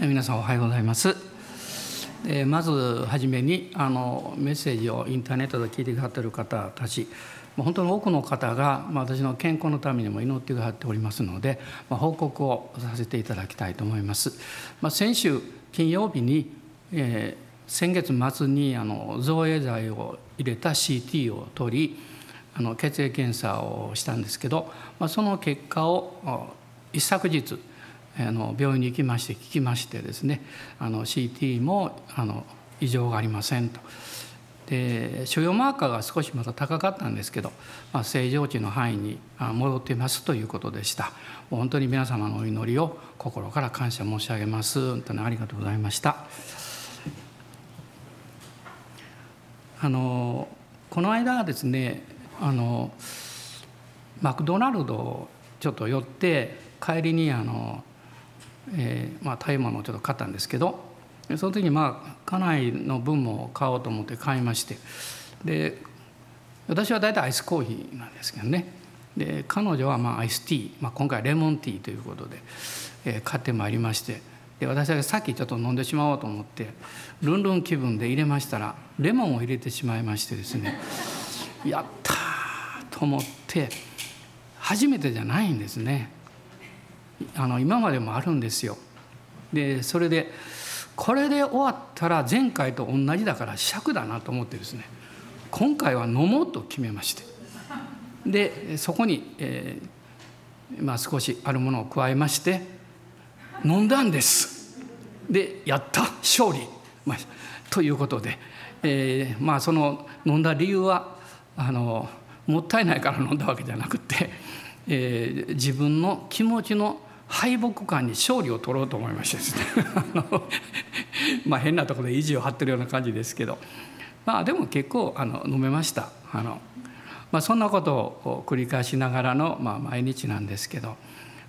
皆さんおはようございます。えまずはじめにあのメッセージをインターネットで聞いてくださっている方たち本当に多くの方がまあ私の健康のためにも祈ってくださっておりますので、まあ報告をさせていただきたいと思います。まあ、先週金曜日に、えー、先月末にあの造影剤を入れた CT を取りあの血液検査をしたんですけど、まあ、その結果を一昨日あの病院に行きまして聞きましてですねあの CT もあの異常がありませんと。で腫瘍マーカーが少しまた高かったんですけど、まあ、正常値の範囲に戻っていますということでした本当に皆様のお祈りを心から感謝申し上げます本当にありがとうございましたあのこの間ですねあのマクドナルドちょっと寄って帰りにあのえーまあ、食べ物をちょっと買ったんですけどその時にまあ家内の分も買おうと思って買いましてで私は大体アイスコーヒーなんですけどねで彼女はまあアイスティー、まあ、今回レモンティーということで、えー、買ってまいりましてで私はさっきちょっと飲んでしまおうと思ってルンルン気分で入れましたらレモンを入れてしまいましてですねやったと思って初めてじゃないんですね。あの今までもあるんですよ。でそれでこれで終わったら前回と同じだから尺だなと思ってですね今回は飲もうと決めましてでそこに、えー、まあ、少しあるものを加えまして飲んだんです。でやった勝利、まあ、ということで、えー、まあその飲んだ理由はあのもったいないから飲んだわけじゃなくて、えー、自分の気持ちの敗北感に勝利を取ろうと思いましてですね。まあ変なところで意地を張ってるような感じですけど。まあでも結構あの飲めました。あの、まあ、そんなことを繰り返しながらの、まあ、毎日なんですけど。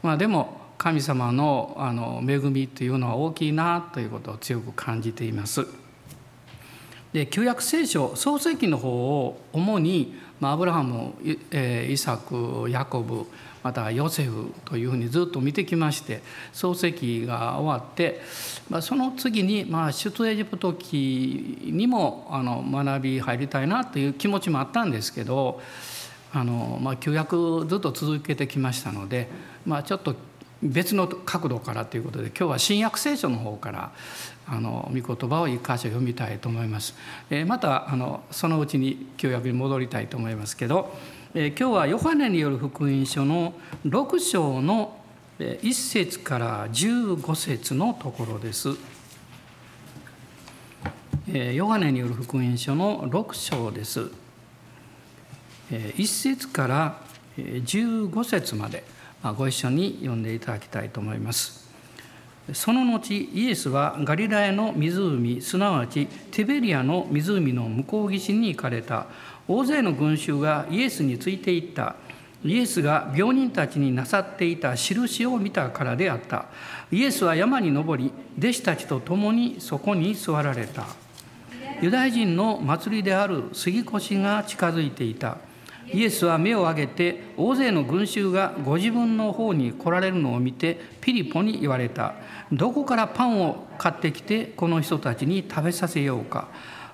まあでも神様のあの恵みというのは大きいなということを強く感じています。で旧約聖書創世記の方を主に、まあ、アブラハム、えイサクヤコブまたヨセフというふうにずっと見てきまして漱石が終わって、まあ、その次に、まあ、出エジプト記にもあの学び入りたいなという気持ちもあったんですけどあの、まあ、旧約ずっと続けてきましたので、まあ、ちょっと別の角度からということで今日は新約聖書の方からあの御言葉を一箇所読みたいと思います。えー、またあのそのうちに旧約に戻りたいと思いますけど今日はヨハネによる福音書の6章の1節から15節のところです。ヨハネによる福音書の6章です。1節から15節までご一緒に読んでいただきたいと思います。その後イエスはガリラヤの湖すなわちテベリアの湖の向こう岸に行かれた大勢の群衆がイエスについていった。イエスが病人たちになさっていた印を見たからであった。イエスは山に登り弟子たちと共にそこに座られた。ユダヤ人の祭りである杉越が近づいていた。イエスは目を上げて大勢の群衆がご自分の方に来られるのを見てピリポに言われた。どこからパンを買ってきてこの人たちに食べさせようか。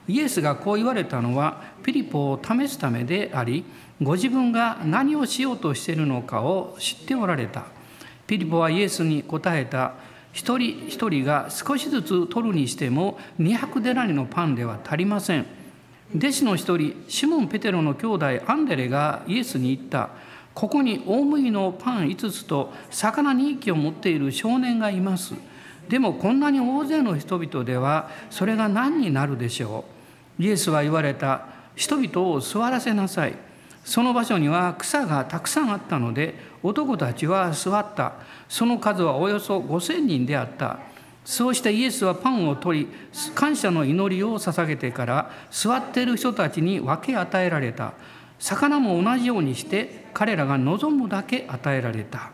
イエスがこう言われたのはピリポを試すためでありご自分が何をしようとしているのかを知っておられた。ピリポはイエスに答えた。一人一人が少しずつ取るにしても200デナリのパンでは足りません。弟子の一人シモン・ペテロの兄弟アンデレがイエスに言った。ここに大麦のパン5つと魚2匹を持っている少年がいます。でもこんなに大勢の人々ではそれが何になるでしょう？イエスは言われた人々を座らせなさい。その場所には草がたくさんあったので男たちは座った。その数はおよそ5,000人であった。そうしてイエスはパンを取り感謝の祈りを捧げてから座っている人たちに分け与えられた。魚も同じようにして彼らが望むだけ与えられた。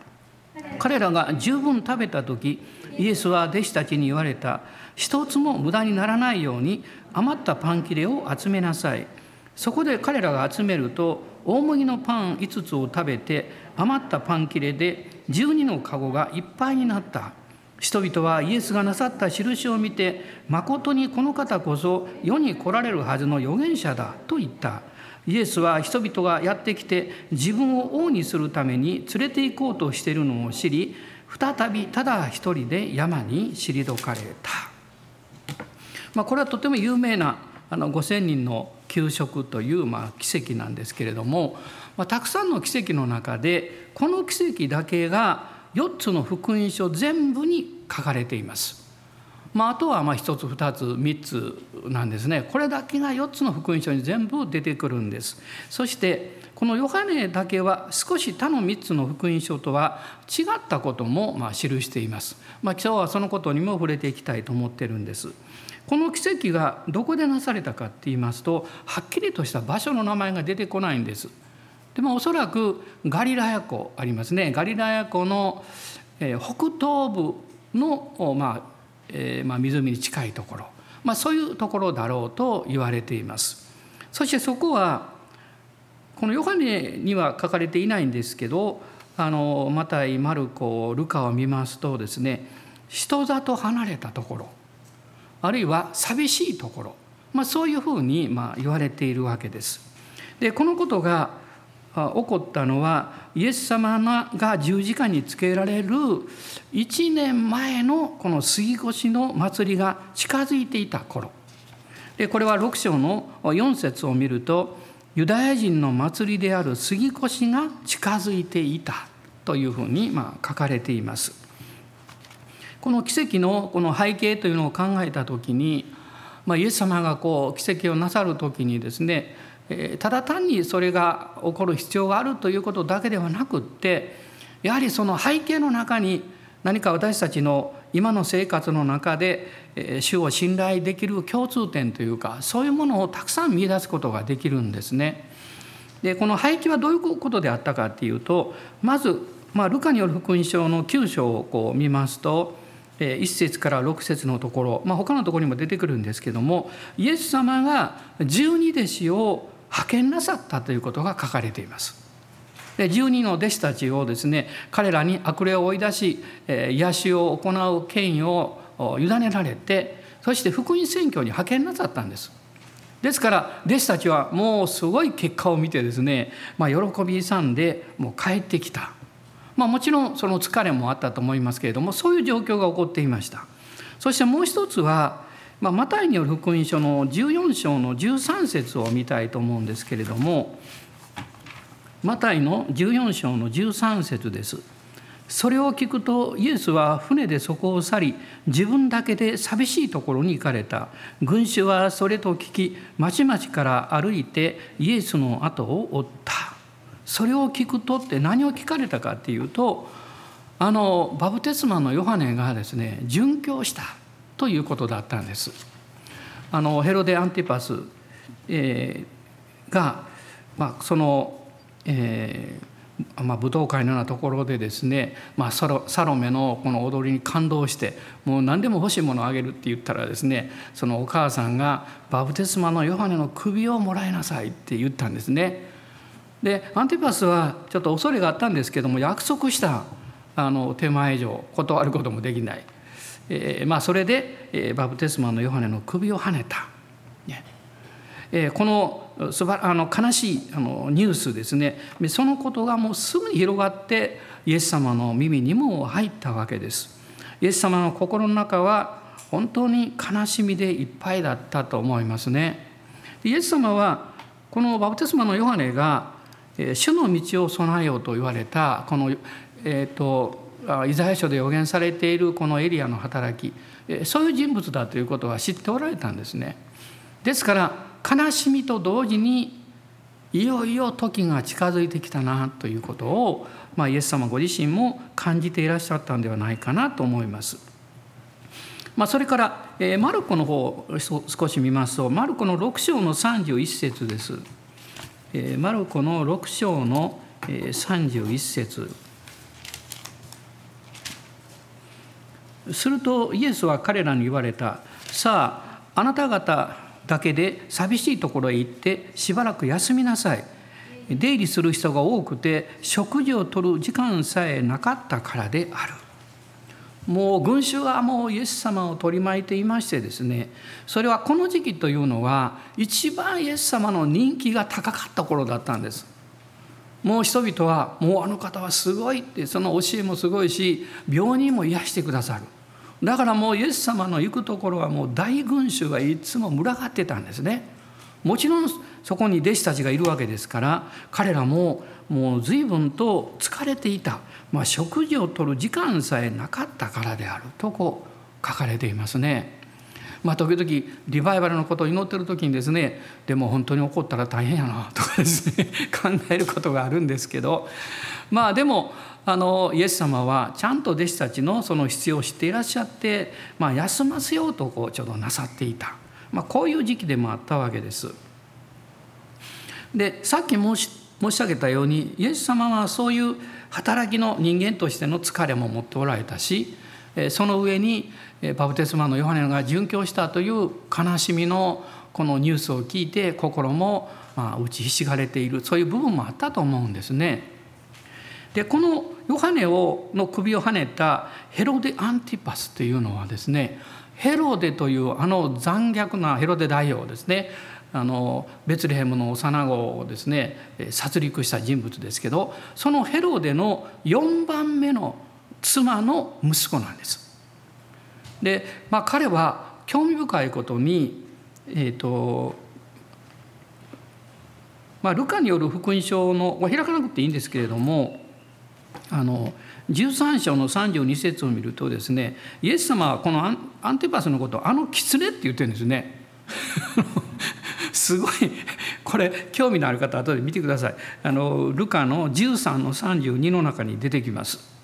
彼らが十分食べた時イエスは弟子たちに言われた一つも無駄にならないように余ったパン切れを集めなさい。そこで彼らが集めると大麦のパン5つを食べて余ったパン切れで12の籠がいっぱいになった。人々はイエスがなさった印を見てまことにこの方こそ世に来られるはずの預言者だと言った。イエスは人々がやってきて自分を王にするために連れて行こうとしているのを知り再びただ一人で山に退かれた、まあ、これはとても有名なあの5,000人の給食というまあ奇跡なんですけれども、まあ、たくさんの奇跡の中でこの奇跡だけが4つの福音書全部に書かれています。まあ、あとはまあ1つ2つ3つなんですね。これだけが4つの福音書に全部出てくるんです。そしてこのヨハネだけは少し他の3つの福音書とは違ったこともまあ記しています、まあ、今日はそのことにも触れていきたいと思ってるんです。この奇跡がどこでなされたかって言いますとはっきりとした場所の名前が出てこないんです。でもおそらくガリラヤ湖ありますね。ガリラヤ湖の北東部の、まあえーまあ、湖に近いところ、まあ、そういうところだろうと言われています。そしてそこはこのヨハネには書かれていないんですけどあのマタイマルコルカを見ますとですね人里離れたところあるいは寂しいところ、まあ、そういうふうにま言われているわけです。でこのことが起こったのはイエス様が十字架につけられる1年前のこの杉越の祭りが近づいていた頃でこれは6章の4節を見るとユダヤ人の祭りである杉越が近づいていたというふうにま書かれています。この奇跡のこの背景というのを考えた時に、ま、イエス様がこう奇跡をなさる時にですねただ単にそれが起こる必要があるということだけではなくってやはりその背景の中に何か私たちの今の生活の中で主を信頼できる共通点というかそういうものをたくさん見出すことができるんですね。でこの背景はどういうことであったかっていうとまず、まあ、ルカによる福音書の9章をこう見ますと1節から6節のところ、まあ、他のところにも出てくるんですけどもイエス様が十二弟子を派遣なさったということが書かれています。で12の弟子たちをですね彼らに悪霊を追い出し癒しを行う権威を委ねられてそして福音宣教に派遣なさったんです。ですから弟子たちはもうすごい結果を見てですね、まあ、喜び勇んでもう帰ってきた、まあ、もちろんその疲れもあったと思いますけれどもそういう状況が起こっていましたそしてもう一つはまあ、マタイによる福音書の14章の13節を見たいと思うんですけれどもマタイの14章の13節です。それを聞くとイエスは船でそこを去り自分だけで寂しいところに行かれた群衆はそれと聞き町々から歩いてイエスの後を追ったそれを聞くとって何を聞かれたかっていうとあのバブテスマのヨハネがですね殉教したということだったんです。あのヘロデ・アンティパス、えー、が、まあ、その、えーまあ、舞踏会のようなところでですね、まあ、サロサロメのこの踊りに感動してもう何でも欲しいものをあげるって言ったらですねそのお母さんが「バプテスマのヨハネの首をもらいなさい」って言ったんですね。でアンティパスはちょっと恐れがあったんですけども約束したあの手前以上断ることもできない。えー、まあ、それで、えー、バプテスマのヨハネの首をはねた、このすばあの悲しいあのニュースですねそのことがもうすぐに広がってイエス様の耳にも入ったわけです。イエス様の心の中は本当に悲しみでいっぱいだったと思いますね。イエス様はこのバプテスマのヨハネが主の道を備えようと言われたこの、えーとイザヤ書で予言されているこのエリアの働きそういう人物だということは知っておられたんですね。ですから悲しみと同時にいよいよ時が近づいてきたなということを、まあ、イエス様ご自身も感じていらっしゃったんではないかなと思います。まあ、それから、えー、マルコの方を少し見ますとマルコの6章の31節です。えー、マルコの6章の31節するとイエスは彼らに言われたさああなた方だけで寂しいところへ行ってしばらく休みなさい。出入りする人が多くて食事をとる時間さえなかったからである。もう群衆はもうイエス様を取り巻いていましてですねそれはこの時期というのは一番イエス様の人気が高かった頃だったんです。もう人々はもうあの方はすごいってその教えもすごいし病人も癒してくださる。だからもうイエス様の行くところはもう大群衆がいつも群がってたんですねもちろんそこに弟子たちがいるわけですから彼らももう随分と疲れていたまあ、食事をとる時間さえなかったからであるとこう書かれていますね。まあ、時々リバイバルのことを祈ってる時にですねでも本当に起こったら大変やなとかですね 考えることがあるんですけどまあでもあのイエス様はちゃんと弟子たちのその必要を知っていらっしゃって、まあ、休ませようとこうちょうどなさっていた、まあ、こういう時期でもあったわけです。でさっき申し申し上げたようにイエス様はそういう働きの人間としての疲れも持っておられたしその上にバプテスマのヨハネが殉教したという悲しみのこのニュースを聞いて心も打ちひしがれているそういう部分もあったと思うんですね。でこのヨハネをの首をはねたヘロデ・アンティパスというのはですねヘロデというあの残虐なヘロデ大王ですねあのベツレヘムの幼子をですね殺戮した人物ですけどそのヘロデの4番目の妻の息子なんです。で、まあ、彼は興味深いことに、えーとまあ、ルカによる福音書の開かなくていいんですけれどもあの13章の32節を見るとですねイエス様はこのアンティパスのことをあの狐って言ってるんですね。すごいこれ興味のある方後で見てくださいあのルカの13の32の中に出てきます。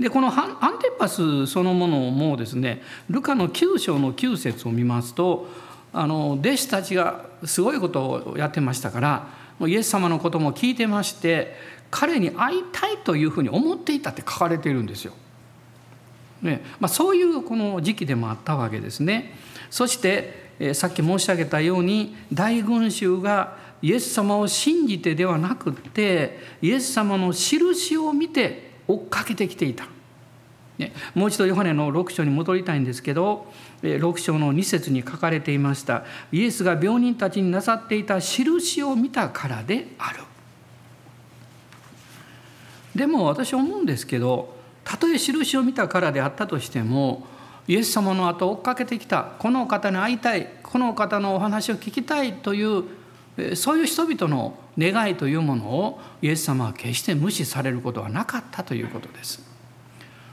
でこのアンテパスそのものもですねルカの9章の9節を見ますとあの弟子たちがすごいことをやってましたからイエス様のことも聞いてまして彼に会いたいというふうに思っていたって書かれているんですよ。ねまあ、そういうこの時期でもあったわけですね。そしてさっき申し上げたように大群衆がイエス様を信じてではなくってイエス様の印を見て追っかけてきていた。ね、もう一度ヨハネの6章に戻りたいんですけど6章の2節に書かれていましたイエスが病人たちになさっていた印を見たからである。でも私思うんですけどたとえ印を見たからであったとしてもイエス様の後を追っかけてきたこの方に会いたいこの方のお話を聞きたいというそういう人々の願いというものをイエス様は決して無視されることはなかったということです。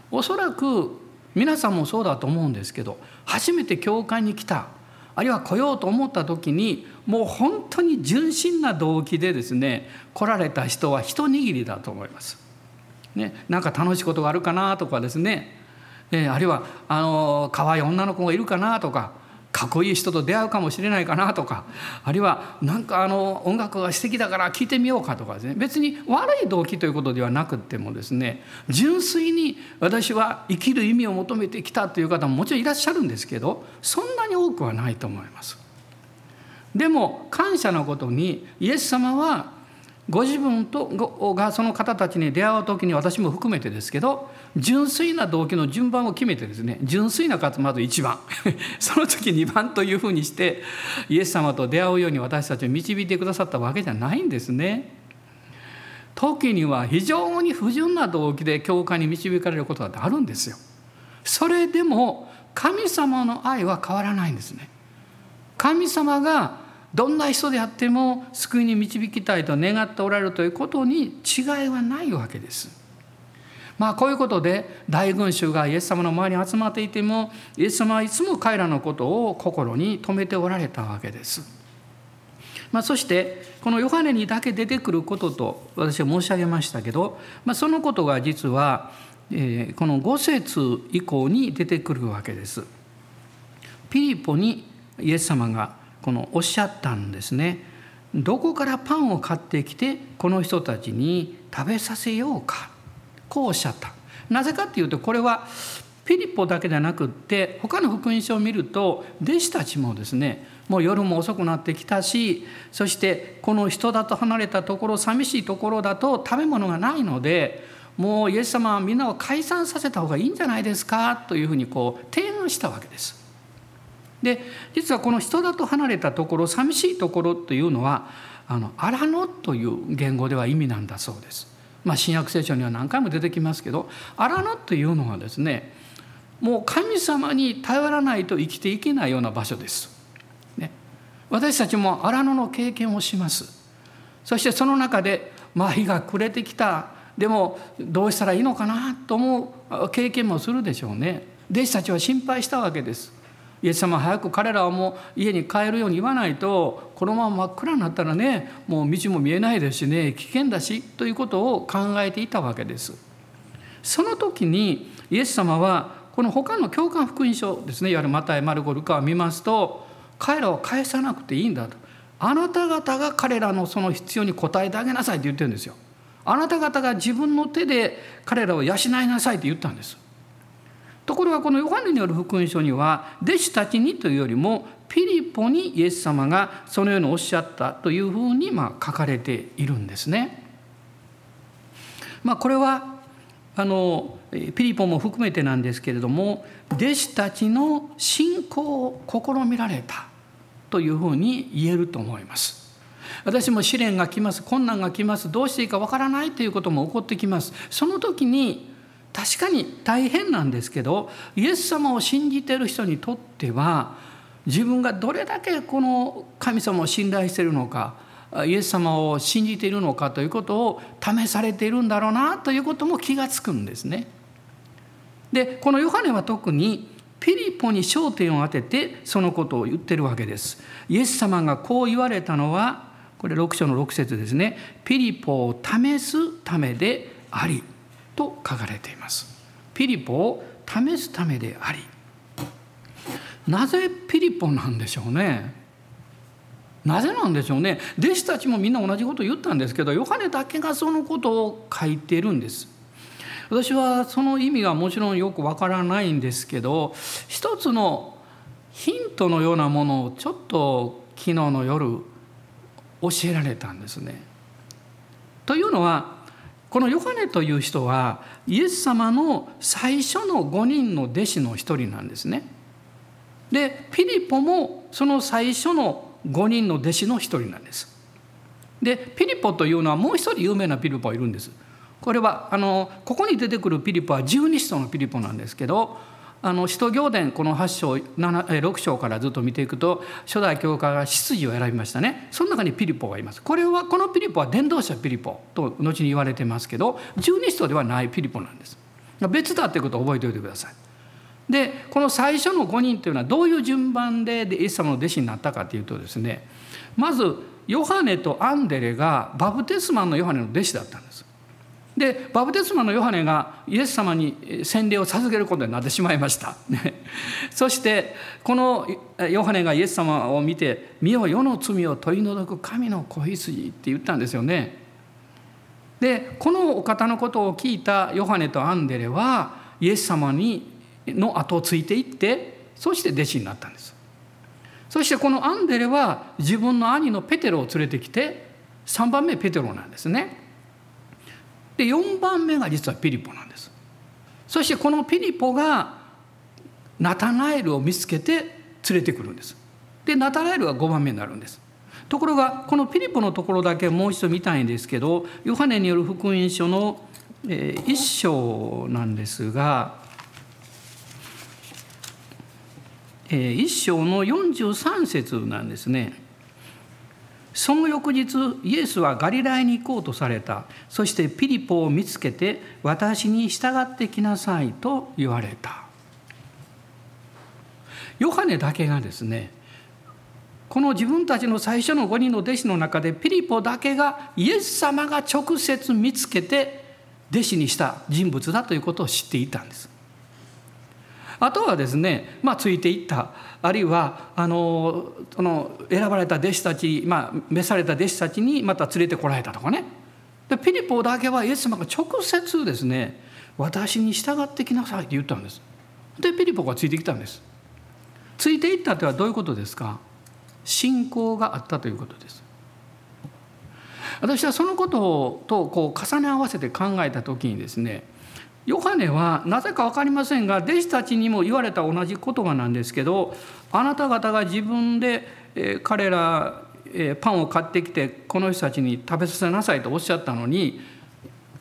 おそらく皆さんもそうだと思うんですけど初めて教会に来たあるいは来ようと思った時にもう本当に純真な動機でですね来られた人は一握りだと思います。ね、なんか楽しいことがあるかなとかですねえ、あるいはあの可愛い女の子がいるかなとかかっこいい人と出会うかもしれないかなとかあるいはなんかあの音楽が素敵だから聴いてみようかとかですね別に悪い動機ということではなくてもですね純粋に私は生きる意味を求めてきたという方ももちろんいらっしゃるんですけどそんなに多くはないと思います。でも感謝のことにイエス様はご自分とがその方たちに出会う時に私も含めてですけど純粋な動機の順番を決めてですね純粋な数まず1番 その時2番というふうにしてイエス様と出会うように私たちを導いてくださったわけじゃないんですね。時には非常に不純な動機で教会に導かれることだってあるんですよ。それでも神様の愛は変わらないんですね。神様がどんな人であっても救いに導きたいと願っておられるということに違いはないわけです。まあこういうことで大群衆がイエス様の周りに集まっていてもイエス様はいつも彼らのことを心に留めておられたわけです。まあ、そしてこのヨハネにだけ出てくることと私は申し上げましたけど、まあ、そのことが実は、え、この5節以降に出てくるわけです。ピリポにイエス様がこのおっしゃったんですね。どこからパンを買ってきてこの人たちに食べさせようかこうおっしゃった。なぜかっていうとこれはピリポだけでなくって他の福音書を見ると弟子たちもですねもう夜も遅くなってきたしそしてこの人だと離れたところ寂しいところだと食べ物がないのでもうイエス様はみんなを解散させた方がいいんじゃないですか？というふうにこう提案したわけです。で実はこの人だと離れたところ寂しいところというのはあのアラノという言語では意味なんだそうです。まあ、新約聖書には何回も出てきますけどアラノというのはですねもう神様に頼らないと生きていけないような場所です。ね、私たちも荒野の経験をします。そしてその中で、まあ、日が暮れてきたでもどうしたらいいのかなと思う経験もするでしょうね。弟子たちは心配したわけです。イエス様早く彼らはもう家に帰るように言わないとこのまま真っ暗になったらねもう道も見えないですしね危険だしということを考えていたわけです。その時にイエス様はこの他の教官福音書ですねいわゆるマタイマルコルカを見ますと彼らを返さなくていいんだとあなた方が彼らのその必要に応えてあげなさいって言ってるんですよ。あなた方が自分の手で彼らを養いなさいって言ったんです。ところがこのヨハネによる福音書には弟子たちにというよりもピリポにイエス様がそのようにおっしゃったというふうにまあ書かれているんですね。まあ、これはあのピリポも含めてなんですけれども弟子たちの信仰を試みられたというふうに言えると思います。私も試練が来ます困難が来ますどうしていいかわからないということも起こってきます。その時に確かに大変なんですけどイエス様を信じてる人にとっては自分がどれだけこの神様を信頼してるのかイエス様を信じているのかということを試されているんだろうなということも気がつくんですね。でこのヨハネは特にピリポに焦点を当ててそのことを言ってるわけです。イエス様がこう言われたのはこれ6章の6節ですね。ピリポを試すためでありと書かれています。ピリポを試すためであり。なぜピリポなんでしょうね？なぜなんでしょうね？弟子たちもみんな同じことを言ったんですけど、ヨハネだけがそのことを書いてるんです。私はその意味がもちろんよくわからないんですけど、一つのヒントのようなものをちょっと昨日の夜教えられたんですね。というのはこのヨハネという人はイエス様の最初の5人の弟子の一人なんですね。でピリポもその最初の5人の弟子の一人なんです。でピリポというのはもう一人有名なピリポがいるんです。これはあのここに出てくるピリポは十二使徒のピリポなんですけどあの使徒行伝この8章6章からずっと見ていくと初代教会が執事を選びましたね。その中にピリポがいます。これはこのピリポは伝道者ピリポと後に言われてますけど十二使徒ではないピリポなんです。別だってことを覚えておいてください。でこの最初の5人というのはどういう順番でイエス様の弟子になったかというとですねまずヨハネとアンデレがバプテスマンのヨハネの弟子だったんです。でバプテスマのヨハネがイエス様に洗礼を授けることになってしまいました。そしてこのヨハネがイエス様を見て「身を世の罪を取り除く神の子羊」って言ったんですよね。でこのお方のことを聞いたヨハネとアンデレはイエス様にの後をついていってそして弟子になったんです。そしてこのアンデレは自分の兄のペテロを連れてきて3番目ペテロなんですね。で4番目が実はピリポなんです。そしてこのピリポがナタナエルを見つけて連れてくるんです。でナタナエルが5番目になるんです。ところがこのピリポのところだけもう一度見たいんですけどヨハネによる福音書の1章なんですが1章の43節なんですね。その翌日イエスはガリラヤに行こうとされた。そしてピリポを見つけて私に従ってきなさいと言われた。ヨハネだけがですねこの自分たちの最初の5人の弟子の中でピリポだけがイエス様が直接見つけて弟子にした人物だということを知っていたんです。あとはですね、まあ、ついていった。あるいはあのその選ばれた弟子たち、まあ、召された弟子たちにまた連れてこられたとかね。でピリポだけはイエス様が直接ですね私に従ってきなさいって言ったんです。でピリポがついてきたんです。ついていったってはどういうことですか？信仰があったということです。私はそのこととこう重ね合わせて考えた時にですねヨハネはなぜか分かりませんが弟子たちにも言われた同じ言葉なんですけどあなた方が自分で、彼ら、パンを買ってきてこの人たちに食べさせなさいとおっしゃったのに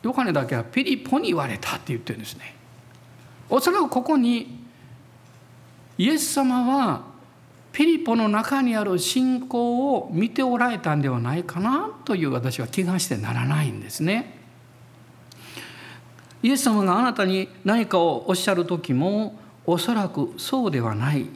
ヨハネだけはピリポに言われたって言ってるんですね。おそらくここにイエス様はピリポの中にある信仰を見ておられたんではないかなという私は気がしてならないんですね。イエス様があなたに何かをおっしゃる時もおそらくそうではない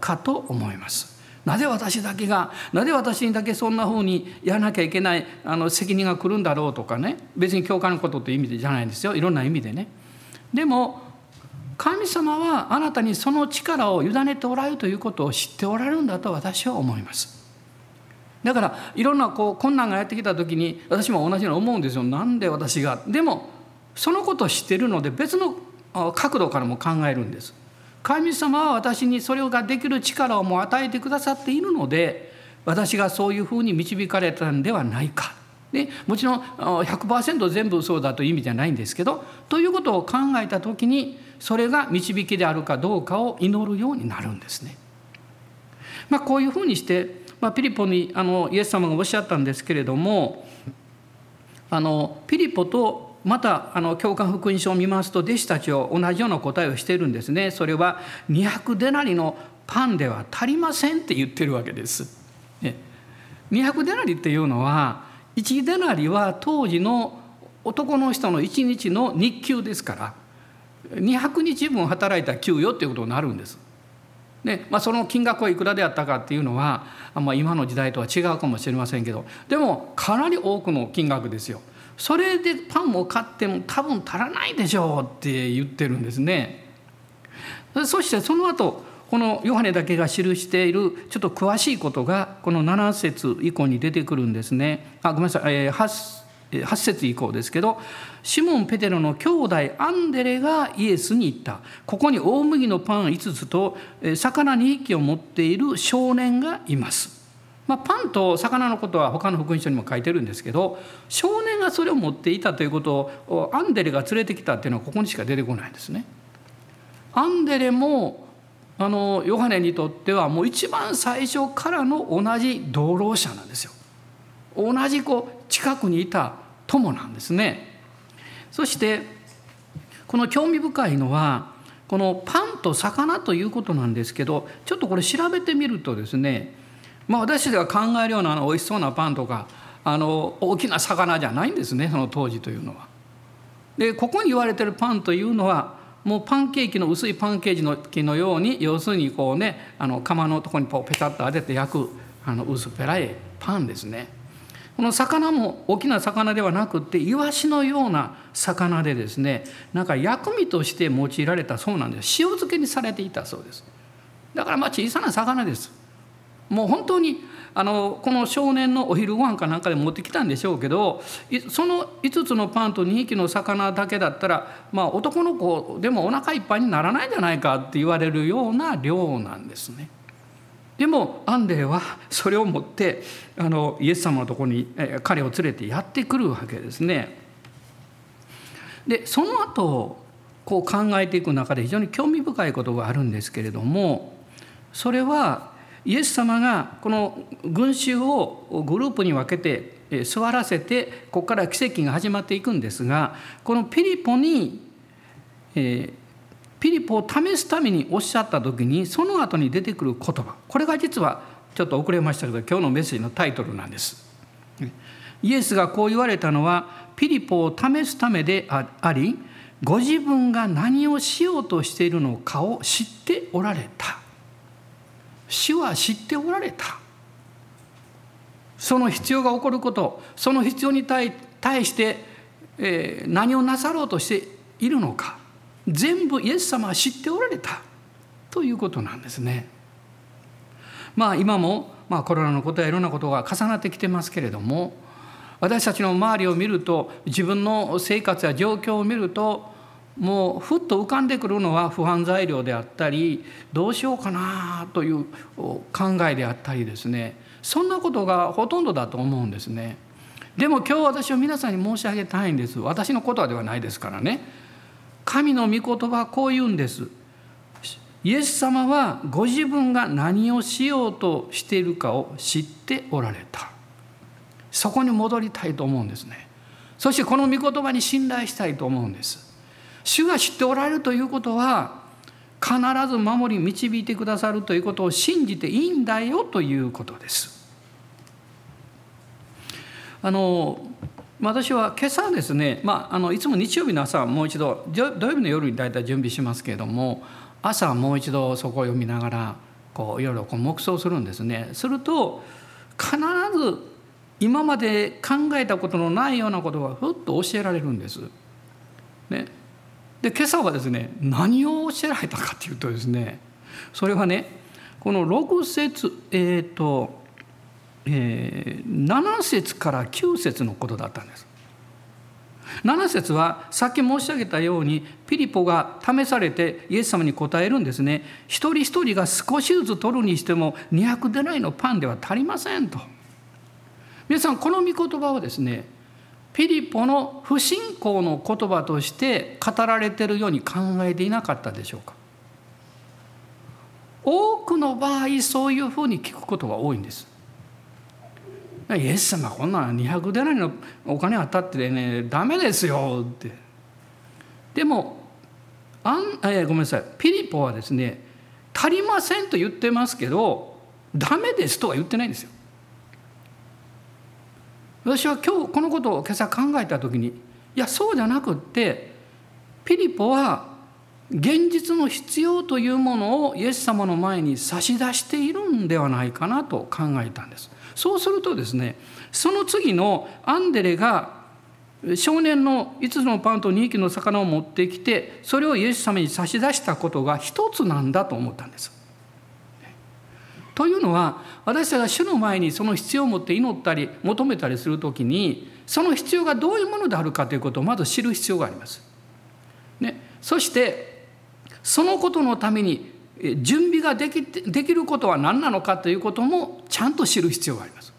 かと思います。なぜ私だけがなぜ私にだけそんなふうにやらなきゃいけないあの責任が来るんだろうとかね別に教会のことという意味じゃないんですよいろんな意味でね。でも神様はあなたにその力を委ねておられるということを知っておられるんだと私は思います。だからいろんなこう困難がやってきた時に私も同じように思うんですよ。なんで私が？でもそのことを知っているので別の角度からも考えるんです。神様は私にそれができる力をもう与えてくださっているので私がそういうふうに導かれたんではないかでもちろん100%全部そうだという意味じゃないんですけどということを考えた時にそれが導きであるかどうかを祈るようになるんですね。まあ、こういうふうにして、まあ、ピリポにあのイエス様がおっしゃったんですけれどもあのピリポとまたあの教科福音書を見ますと弟子たちを同じような答えをしているんですね。それは200デナリのパンでは足りませんって言ってるわけです。200デナリっていうのは1デナリは当時の男の人の1日の日給ですから200日分働いた給与っていうことになるんです。でまあ、その金額はいくらであったかっていうのは、まあ、今の時代とは違うかもしれませんけどでもかなり多くの金額ですよ。それでパンを買っても多分足らないでしょうって言ってるんですね。そしてその後このヨハネだけが記しているちょっと詳しいことがこの7節以降に出てくるんですね。あごめんなさい、えー、8, 8節以降ですけどシモン・ペテロの兄弟アンデレがイエスに言ったここに大麦のパン5つと魚2匹を持っている少年がいます。まあ、パンと魚のことは他の福音書にも書いてるんですけど少年がそれを持っていたということをアンデレが連れてきたっていうのはここにしか出てこないんですね。アンデレもあのヨハネにとってはもう一番最初からの同じ同労者なんですよ。同じこう近くにいた友なんですね。そしてこの興味深いのはこのパンと魚ということなんですけどちょっとこれ調べてみるとですねまあ私が考えるようなあの美味しそうなパンとかあの大きな魚じゃないんですねその当時というのは。でここに言われてるパンというのはもうパンケーキの薄いパンケーキのように要するにこうねあの釜のとこにこうペタッと当てて焼くあの薄っぺらいパンですね。この魚も大きな魚ではなくってイワシのような魚でですねなんか薬味として用いられたそうなんです塩漬けにされていたそうですだからまあ小さな魚ですもう本当にあのこの少年のお昼ご飯かなんかで持ってきたんでしょうけどその5つのパンと2匹の魚だけだったら、まあ、男の子でもお腹いっぱいにならないんじゃないかって言われるような量なんですね。でもアンデレはそれを持ってあのイエス様のところに彼を連れてやってくるわけですね。でその後こう考えていく中で非常に興味深いことがあるんですけれどもそれはイエス様がこの群衆をグループに分けて座らせてここから奇跡が始まっていくんですがこのピリポに、えーピリポを試すためにおっしゃった時にその後に出てくる言葉これが実はちょっと遅れましたけど今日のメッセージのタイトルなんです。イエスがこう言われたのはピリポを試すためでありご自分が何をしようとしているのかを知っておられた主は知っておられたその必要が起こることその必要に対して、えー、何をなさろうとしているのか全部イエス様は知っておられたということなんですね。まあ今も、まあ、コロナのことやいろんなことが重なってきてますけれども私たちの周りを見ると自分の生活や状況を見るともうふっと浮かんでくるのは不安材料であったりどうしようかなという考えであったりですね。そんなことがほとんどだと思うんですね。でも今日私は皆さんに申し上げたいんです。私のことではないですからね。神の御言葉はこう言うんです。イエス様はご自分が何をしようとしているかを知っておられた。そこに戻りたいと思うんですね。そしてこの御言葉に信頼したいと思うんです。主が知っておられるということは必ず守り導いてくださるということを信じていいんだよということですあの私は今朝ですね、まあ、あのいつも日曜日の朝もう一度土曜日の夜に大体準備しますけれども朝もう一度そこを読みながらこういろいろこう黙想するんですね。すると必ず今まで考えたことのないようなことがふっと教えられるんです。ね、で今朝はですね何を教えられたかというとですねそれはねこの6節えっ、ー、と、えー、7節から9節のことだったんです。7節はさっき申し上げたようにピリポが試されてイエス様に答えるんですね一人一人が少しずつ取るにしても200デナイのパンでは足りませんと皆さんこの御言葉をですねピリポの不信仰の言葉として語られているように考えていなかったでしょうか？多くの場合そういうふうに聞くことが多いんです。イエス様こんな200デナリのお金あったってねダメですよって。でもあんえごめんなさい。ピリポはですね足りませんと言ってますけどダメですとは言ってないんですよ。私は今日このことを今朝考えた時にいやそうじゃなくってピリポは現実の必要というものをイエス様の前に差し出しているんではないかなと考えたんです。そうするとですねその次のアンデレが少年の5つのパンと2匹の魚を持ってきてそれをイエス様に差し出したことが一つなんだと思ったんです。というのは私たちが主の前にその必要を持って祈ったり求めたりする時にその必要がどういうものであるかということをまず知る必要があります。ね、そしてそのことのために準備ができできることは何なのかということもちゃんと知る必要があります。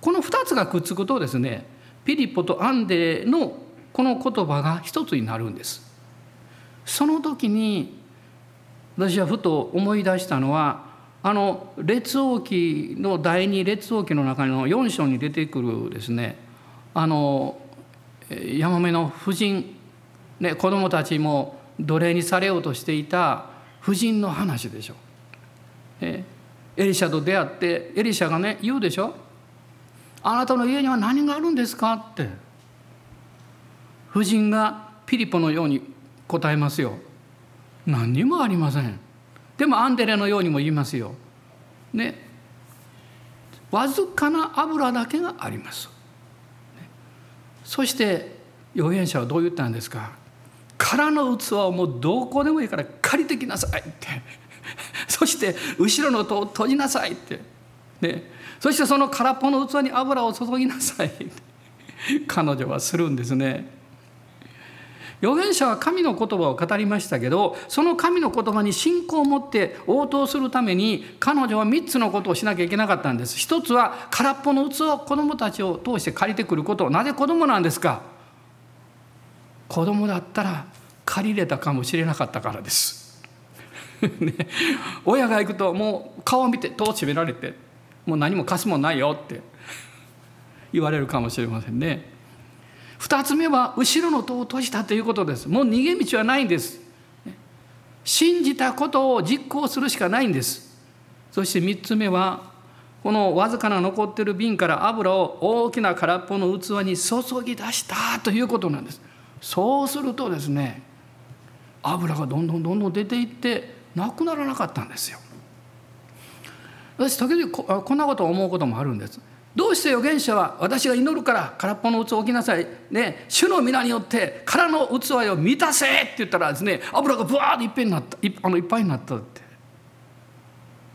この2つがくっつくとですねピリポとアンデのこの言葉が一つになるんです。その時に私はふと思い出したのはあの列王記の第二列王記の中の4章に出てくるですねあのヤマメの婦人、ね、子供たちも奴隷にされようとしていた婦人の話でしょ。えエリシャと出会ってエリシャがね言うでしょ「あなたの家には何があるんですか?」って婦人がピリポのように答えますよ。何にもありません。でもアンデレのようにも言いますよ。ね。わずかな油だけがあります。そして預言者はどう言ったんですか？空の器をもうどこでもいいから借りてきなさいって。そして後ろの戸を閉じなさいって、ね、そしてその空っぽの器に油を注ぎなさいって。彼女はするんですね。預言者は神の言葉を語りましたけどその神の言葉に信仰を持って応答するために彼女は3つのことをしなきゃいけなかったんです一つは空っぽの器を子供たちを通して借りてくることなぜ子供なんですか？子供だったら借りれたかもしれなかったからです。ね、親が行くともう顔を見て戸を閉められてもう何も貸すもんないよって言われるかもしれませんね。二つ目は後ろの戸を閉じたということです。もう逃げ道はないんです。信じたことを実行するしかないんです。そして三つ目はこのわずかな残ってる瓶から油を大きな空っぽの器に注ぎ出したということなんです。そうするとですね油がどんどんどんどん出ていってなくならなかったんですよ。私時々こんなことを思うこともあるんです。どうして預言者は私が祈るから空っぽの器を置きなさい、ね、主の皆によって空の器を満たせって言ったらですね油がブワーッといっぺんになったいあのいっぱいになったって。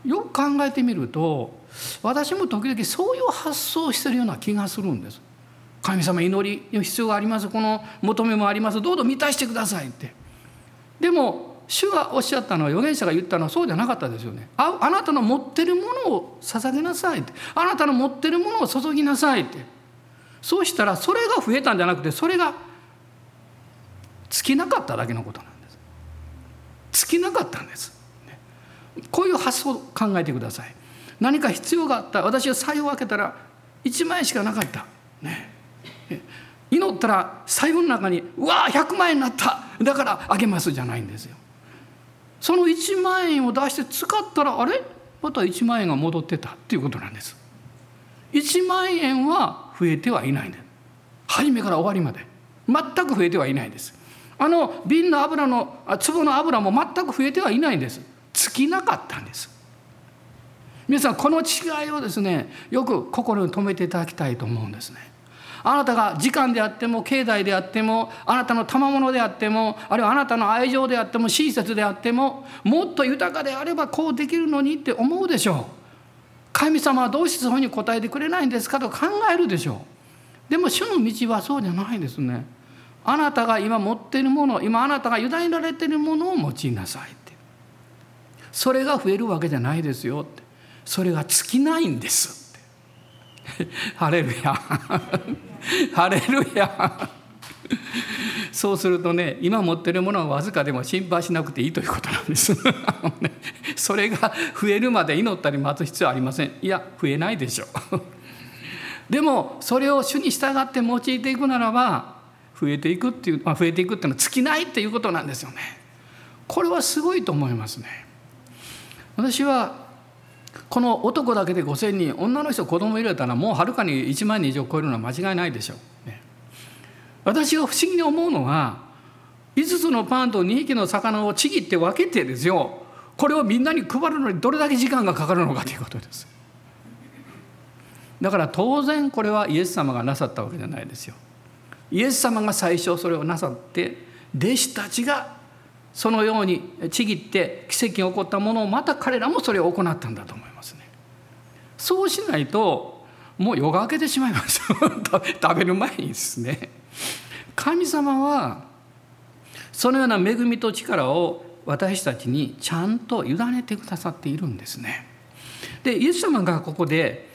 よく考えてみると私も時々そういう発想をしてるような気がするんです。神様祈りの必要があります。この求めもあります。どうぞ満たしてくださいって。でも主がおっしゃったのは預言者が言ったのはそうじゃなかったですよね。ああなたの持ってるものを捧げなさいって。あなたの持ってるものを注ぎなさいって。そうしたらそれが増えたんじゃなくてそれが尽きなかっただけのことなんです。尽きなかったんです。こういう発想を考えてください。何か必要があった。私は財布を開けたら1万円しかなかった。ね。祈ったら財布の中に「うわ100万円になった。だからあげます」じゃないんですよ。その1万円を出して使ったらあれ？また1万円が戻ってたっていうことなんです。1万円は増えてはいないんです初めから終わりまで。全く増えてはいないです。あの瓶の油の粒の油も全く増えてはいないんです。尽きなかったんです。皆さんこの違いをですねよく心に留めていただきたいと思うんですね。あなたが時間であっても経済であってもあなたの賜物であってもあるいはあなたの愛情であっても親切であってももっと豊かであればこうできるのにって思うでしょう。神様はどうしてそういうふうに答えてくれないんですかと考えるでしょう。でも主の道はそうじゃないですね。あなたが今持っているもの今あなたが委ねられているものを用いなさいって。それが増えるわけじゃないですよって。それが尽きないんです。ハレルヤ。ハレルヤ。そうするとね今持ってるものはわずかでも心配しなくていいということなんです。それが増えるまで祈ったり待つ必要ありません。いや増えないでしょ。うでもそれを主に従って用いていくならば増えていくっていう、まあ、増えていくっていうのは尽きないっていうことなんですよね。これはすごいと思いますね。私はこの男だけで5,000人女の人子供入れたらもうはるかに1万人以上超えるのは間違いないでしょう、ね、私が不思議に思うのは5つのパンと2匹の魚をちぎって分けてですよ。これをみんなに配るのにどれだけ時間がかかるのかということです。だから当然これはイエス様がなさったわけじゃないですよ。イエス様が最初それをなさって弟子たちがそのようにちぎって奇跡が起こったものをまた彼らもそれを行ったんだと思いますね。そうしないともう夜が明けてしまいます 食べる前にですね。神様はそのような恵みと力を私たちにちゃんと委ねてくださっているんですね。でイエス様がここで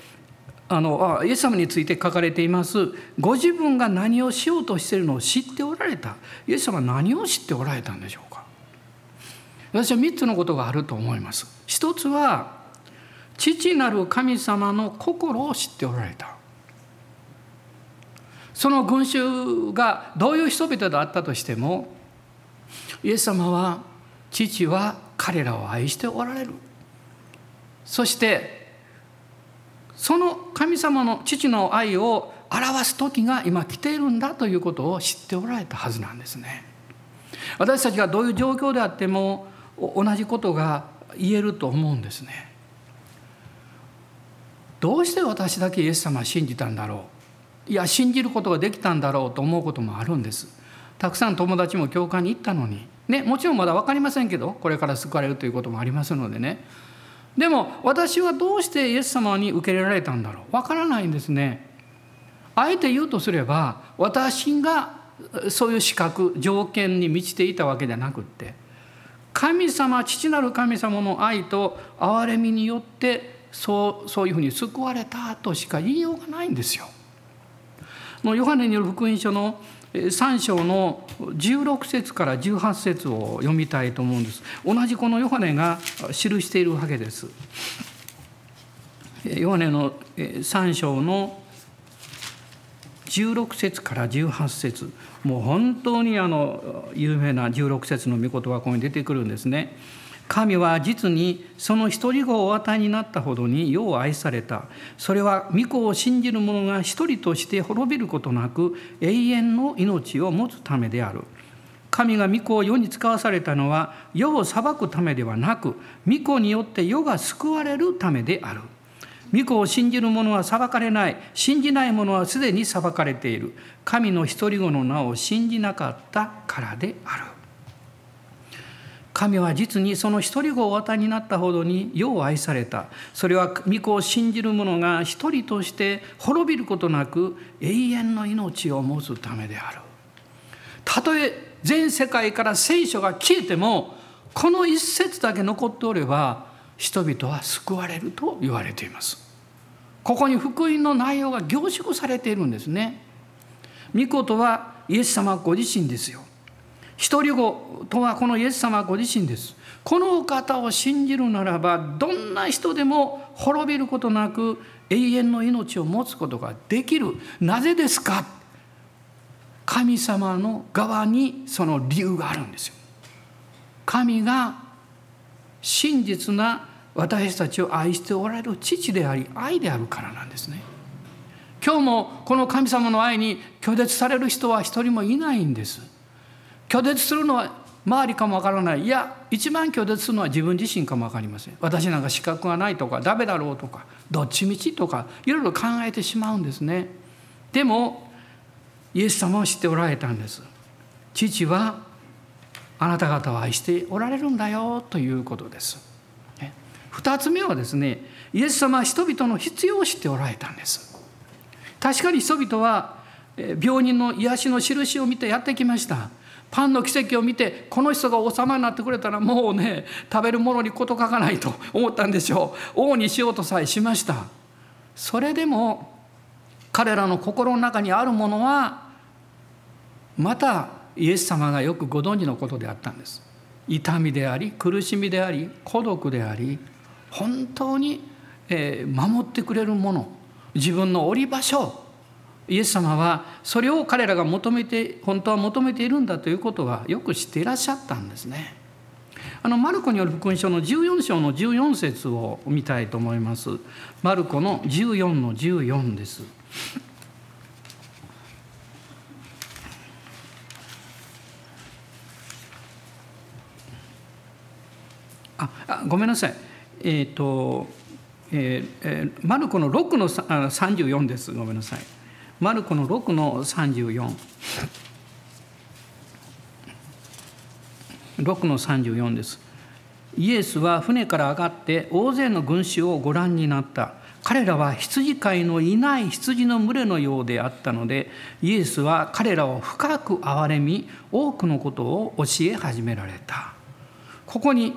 あのあイエス様について書かれていますご自分が何をしようとしているのを知っておられたイエス様は何を知っておられたんでしょうか？私は3つのことがあると思います。一つは父なる神様の心を知っておられた。その群衆がどういう人々であったとしてもイエス様は父は彼らを愛しておられる。そしてその神様の父の愛を表す時が今来ているんだということを知っておられたはずなんですね。私たちがどういう状況であっても同じことが言えると思うんですね。どうして私だけイエス様を信じたんだろう？いや信じることができたんだろうと思うこともあるんです。たくさん友達も教会に行ったのに、ね、もちろんまだ分かりませんけどこれから救われるということもありますのでねでも私はどうしてイエス様に受け入れられたんだろう？分からないんですね。あえて言うとすれば私がそういう資格条件に満ちていたわけじゃなくって神様父なる神様の愛と憐れみによってそうそういうふうに救われたとしか言いようがないんですよ。のヨハネによる福音書の3章の16節から18節を読みたいと思うんです。同じこのヨハネが記しているわけです。ヨハネの3章の16節から18節もう本当にあの有名な16節の御言葉がここに出てくるんですね。神は実にその一人子をお与えになったほどによう愛された。それは御子を信じる者が一人として滅びることなく永遠の命を持つためである。神が御子を世に使わされたのは世を裁くためではなく御子によって世が救われるためである。御子を信じる者は裁かれない。信じない者はすでに裁かれている。神の一人子の名を信じなかったからである。神は実にその一人子をお与えになったほどによう愛された。それは御子を信じる者が一人として滅びることなく永遠の命を持つためである。たとえ全世界から聖書が消えてもこの一節だけ残っておれば人々は救われると言われています。ここに福音の内容が凝縮されているんですね。御子とはイエス様ご自身ですよ。一人子とはこのイエス様ご自身です。このお方を信じるならばどんな人でも滅びることなく永遠の命を持つことができる。なぜですか？神様の側にその理由があるんですよ。神が真実な私たちを愛しておられる父であり愛であるからなんですね。今日もこの神様の愛に拒絶される人は一人もいないんです。拒絶するのは周りかもわからない。いや一番拒絶するのは自分自身かも分かりません。私なんか資格がないとかダメだろうとかどっちみちとかいろいろ考えてしまうんですね。でもイエス様を知っておられたんです。父はあなた方を愛しておられるんだよということです。二つ目はですねイエス様は人々の必要を知っておられたんです。確かに人々は病人の癒しの印を見てやってきました。パンの奇跡を見てこの人が王様になってくれたらもうね食べるものに事書かないと 思ったんでしょう。王にしようとさえしました。それでも彼らの心の中にあるものはまたイエス様がよくご存知のことであったんです。痛みであり苦しみであり孤独であり本当に守ってくれるもの自分の降り場所イエス様はそれを彼らが求めて本当は求めているんだということはよく知っていらっしゃったんですね。あのマルコによる福音書の14章の14節を見たいと思います。マルコの14の14です。ああごめんなさい。えっ、ー、と、えー、マルコの6の34です。ごめんなさい。マルコの6の34。6の34です。イエスは船から上がって大勢の群衆をご覧になった。彼らは羊飼いのいない羊の群れのようであったのでイエスは彼らを深く憐れみ多くのことを教え始められた。ここに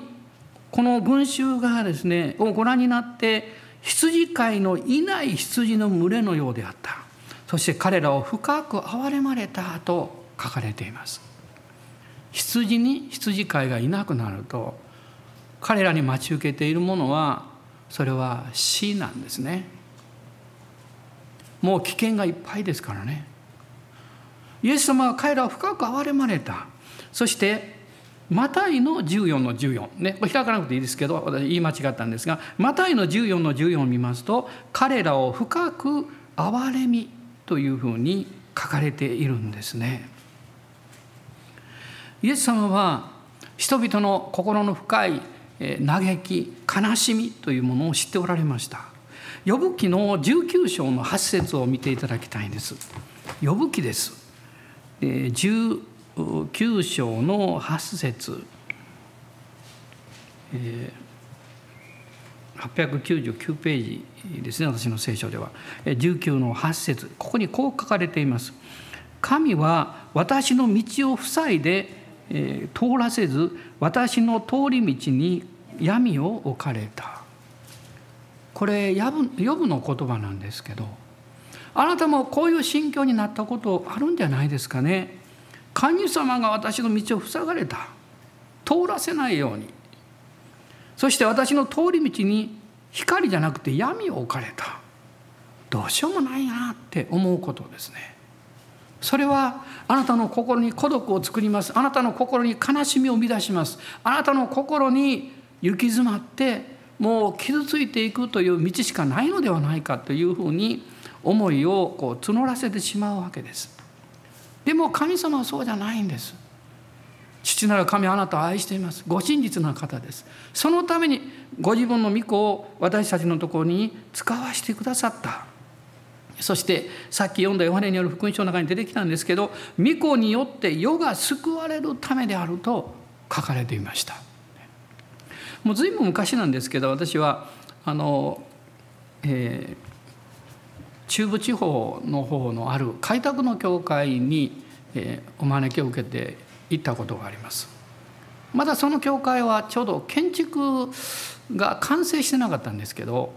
この群衆がですねをご覧になって羊飼いのいない羊の群れのようであった。そして彼らを深く憐れまれたと書かれています。羊に羊飼いがいなくなると彼らに待ち受けているものはそれは死なんですね。もう危険がいっぱいですからね。イエス様は彼らを深く憐れまれた。そしてマタイの14の14ねこれ開かなくていいですけど私言い間違ったんですがマタイの14の14を見ますと彼らを深く憐れみというふうに書かれているんですね。イエス様は人々の心の深い嘆き悲しみというものを知っておられました。呼ぶ記の19章の8節を見ていただきたいんです。呼ぶ記です。9章の8節え899ページですね私の聖書では19の8節ここにこう書かれています。神は私の道を塞いで、え、通らせず私の通り道に闇を置かれた。これヨブの言葉なんですけどあなたもこういう心境になったことあるんじゃないですかね。神様が私の道を塞がれた。通らせないように。そして私の通り道に光じゃなくて闇を置かれた。どうしようもないなって思うことですね。それはあなたの心に孤独を作ります。あなたの心に悲しみを生み出します。あなたの心に行き詰まってもう傷ついていくという道しかないのではないかというふうに思いをこう募らせてしまうわけです。でも神様はそうじゃないんです。父なる神あなたを愛しています。ご真実な方です。そのためにご自分の御子を私たちのところに使わせてくださった。そしてさっき読んだヨハネによる福音書の中に出てきたんですけど御子によって世が救われるためであると書かれていました。もう随分昔なんですけど私はあの、えー、中部地方の方のある開拓の教会に、お招きを受けて行ったことがありますまだその教会はちょうど建築が完成してなかったんですけど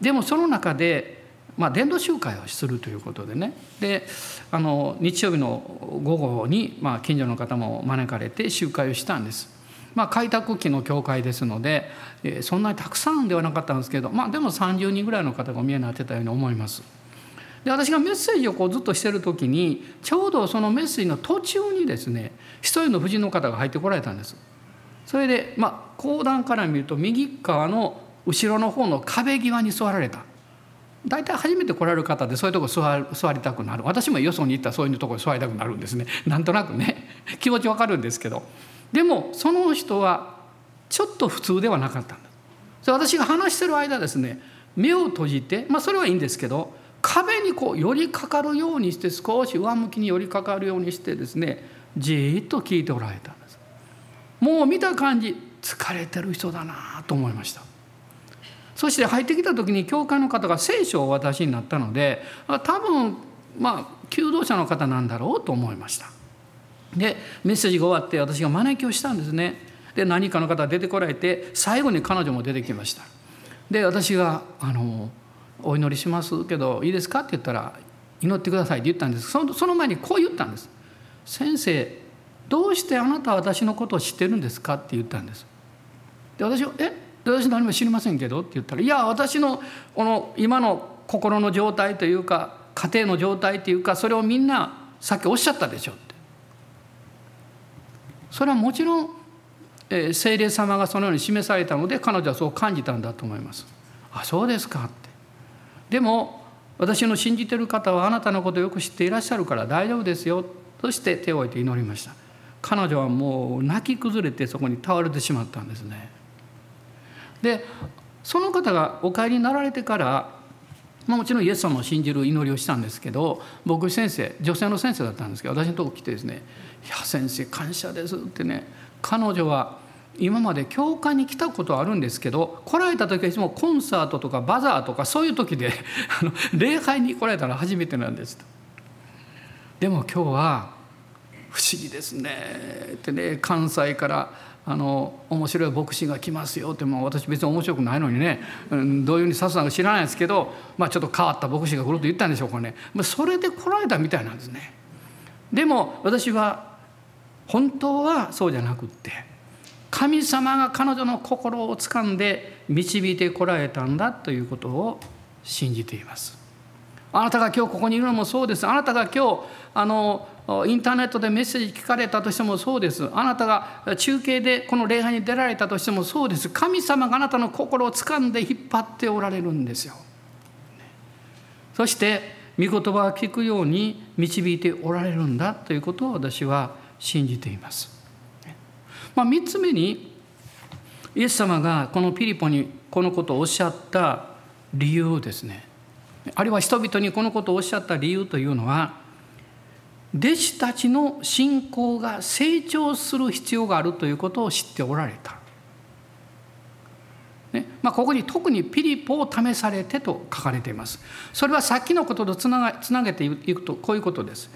でもその中でまあ、伝道集会をするということでねであの日曜日の午後に、まあ、近所の方も招かれて集会をしたんです。まあ、開拓期の教会ですので、えー、そんなにたくさんではなかったんですけど、まあ、でも30人ぐらいの方がお見えになってたように思います。で私がメッセージをこうずっとしてる時にちょうどそのメッセージの途中にですね一人の婦人の方が入ってこられたんです。それでまあ講談から見ると右側の後ろの方の壁際に座られた。大体初めて来られる方でそういうとこ座座りたくなる。私もよそに行ったらそういうところ座りたくなるんですね。なんとなくね。気持ちわかるんですけど。でもその人はちょっと普通ではなかったんです私が話してる間ですね目を閉じてまあそれはいいんですけど壁にこう寄りかかるようにして少し上向きに寄りかかるようにしてですねじっと聞いておられたんです。もう見た感じ疲れてる人だなと思いました。そして入ってきた時に教会の方が聖書をお渡しになったので多分まあ求道者の方なんだろうと思いました。でメッセージが終わって私が招きをしたんですね。で何かの方出てこられて最後に彼女も出てきました。で私があの「お祈りしますけどいいですか?」って言ったら「祈ってください」って言ったんですそのその前にこう言ったんです「先生どうしてあなたは私のことを知ってるんですか?」って言ったんですで私は「え？私何も知りませんけど」って言ったら「いや私のこの今の心の状態というか家庭の状態というかそれをみんなさっきおっしゃったでしょ」ってそれはもちろん聖霊様がそのように示されたので彼女はそう感じたんだと思います。あそうですかってでも私の信じてる方はあなたのことをよく知っていらっしゃるから大丈夫ですよそして手を置いて祈りました。彼女はもう泣き崩れてそこに倒れてしまったんですね。でその方がお帰りになられてからまあ、もちろんイエス様を信じる祈りをしたんですけど僕先生女性の先生だったんですけど私のとこ来てですね「いや先生感謝です」ってね彼女は今まで教会に来たことはあるんですけど来られた時はいつもコンサートとかバザーとかそういう時で あの礼拝に来られたら初めてなんですと。でも今日は不思議ですねってね関西からあの面白い牧師が来ますよってもう私別に面白くないのにね、うん、どういうふうにさすのか知らないですけど、まあ、ちょっと変わった牧師が来ると言ったんでしょうかね、まあ、それで来られたみたいなんですね。でも私は本当はそうじゃなくって神様が彼女の心を掴んで導いてこられたんだということを信じています。あなたが今日ここにいるのもそうです。あなたが今日あのインターネットでメッセージ聞かれたとしてもそうですあなたが中継でこの礼拝に出られたとしてもそうです神様があなたの心を掴んで引っ張っておられるんですよそして御言葉を聞くように導いておられるんだということを私は信じています、まあ、3つ目にイエス様がこのピリポにこのことをおっしゃった理由ですねあるいは人々にこのことをおっしゃった理由というのは弟子たちの信仰が成長する必要があるということを知っておられた。ねまあ、ここに特にピリポを試されてと書かれています。それはさっきのこととつながつなげていくとこういうことです。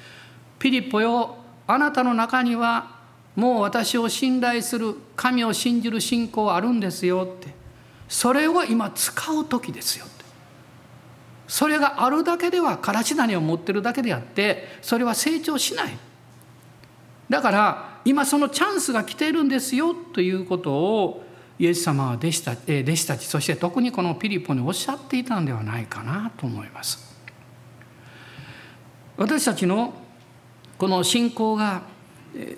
ピリポよあなたの中にはもう私を信頼する神を信じる信仰あるんですよって。それを今使う時ですよって。それがあるだけではからし種を持ってるだけであってそれは成長しない。だから今そのチャンスが来ているんですよということをイエス様は弟子た弟子たちそして特にこのピリポにおっしゃっていたんではないかなと思います。私たちのこの信仰が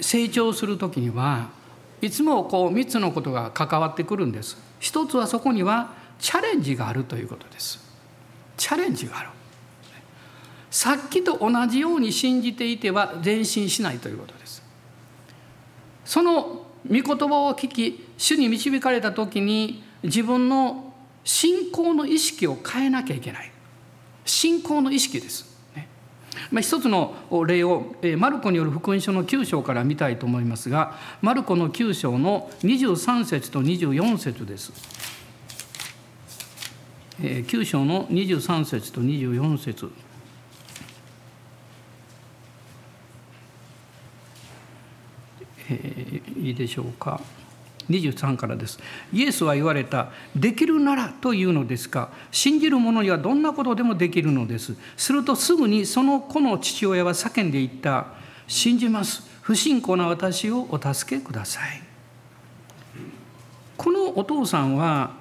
成長する時にはいつもこう3つのことが関わってくるんです。一つはそこにはチャレンジがあるということです。チャレンジがある。さっきと同じように信じていては前進しないということです。その御言葉を聞き主に導かれた時に自分の信仰の意識を変えなきゃいけない。信仰の意識です、まあ、一つの例をマルコによる福音書の9章から見たいと思いますがマルコの9章の23節と24節です。9章の23節と24節。えー、いいでしょうか。23からです。イエスは言われたできるならというのですか。信じる者にはどんなことでもできるのです。するとすぐにその子の父親は叫んでいった。信じます。不信仰な私をお助けください。このお父さんは、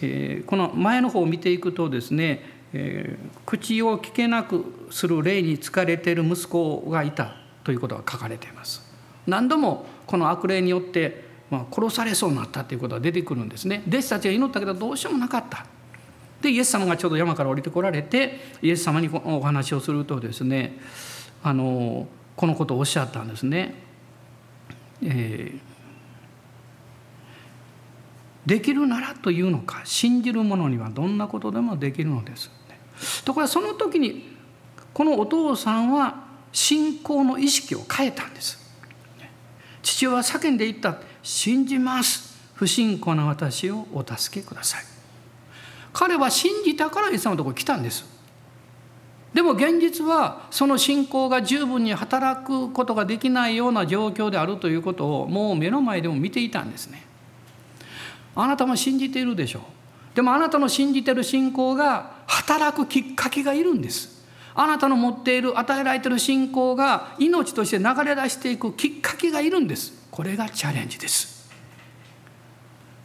えー、この前の方を見ていくとですね、えー、口を聞けなくする霊に疲れている息子がいたということが書かれています。何度もこの悪霊によって、まあ、殺されそうになったということが出てくるんですね弟子たちが祈ったけどどうしようもなかったでイエス様がちょうど山から降りてこられてイエス様にお話をするとですねあのこのことをおっしゃったんですね。えーできるならというのか信じる者にはどんなことでもできるのです。ところがその時にこのお父さんは信仰の意識を変えたんです。父親は叫んでいった「信じます。不信仰な私をお助けください」彼は信じたからイエス様のところに来たんです。でも現実はその信仰が十分に働くことができないような状況であるということをもう目の前でも見ていたんですね。あなたも信じているでしょう。でもあなたの信じている信仰が働くきっかけがいるんです。あなたの持っている与えられている信仰が命として流れ出していくきっかけがいるんです。これがチャレンジです。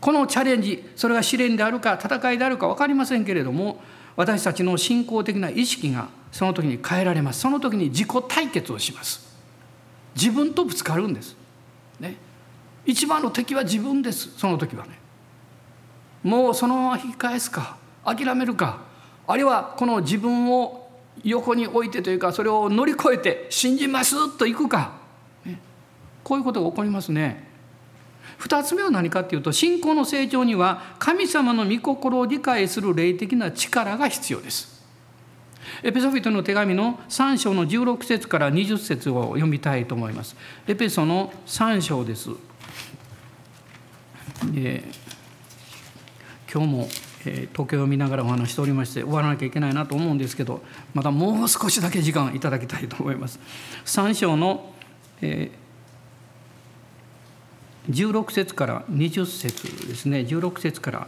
このチャレンジそれが試練であるか戦いであるか分かりませんけれども私たちの信仰的な意識がその時に変えられます。その時に自己対決をします。自分とぶつかるんです。ね。一番の敵は自分です。その時はね。もうそのまま引き返すか諦めるかあるいはこの自分を横に置いてというかそれを乗り越えて信じますといくか、こういうことが起こりますね。2つ目は何かっていうと信仰の成長には神様の御心を理解する霊的な力が必要です。エペソビトの手紙の3章の16節から20節を読みたいと思います。エペソの3章です。え今日もえ時計を見ながらお話しておりまして終わらなきゃいけないなと思うんですけどまたもう少しだけ時間いただきたいと思います。3章の、えー、16節から20節ですね。16節から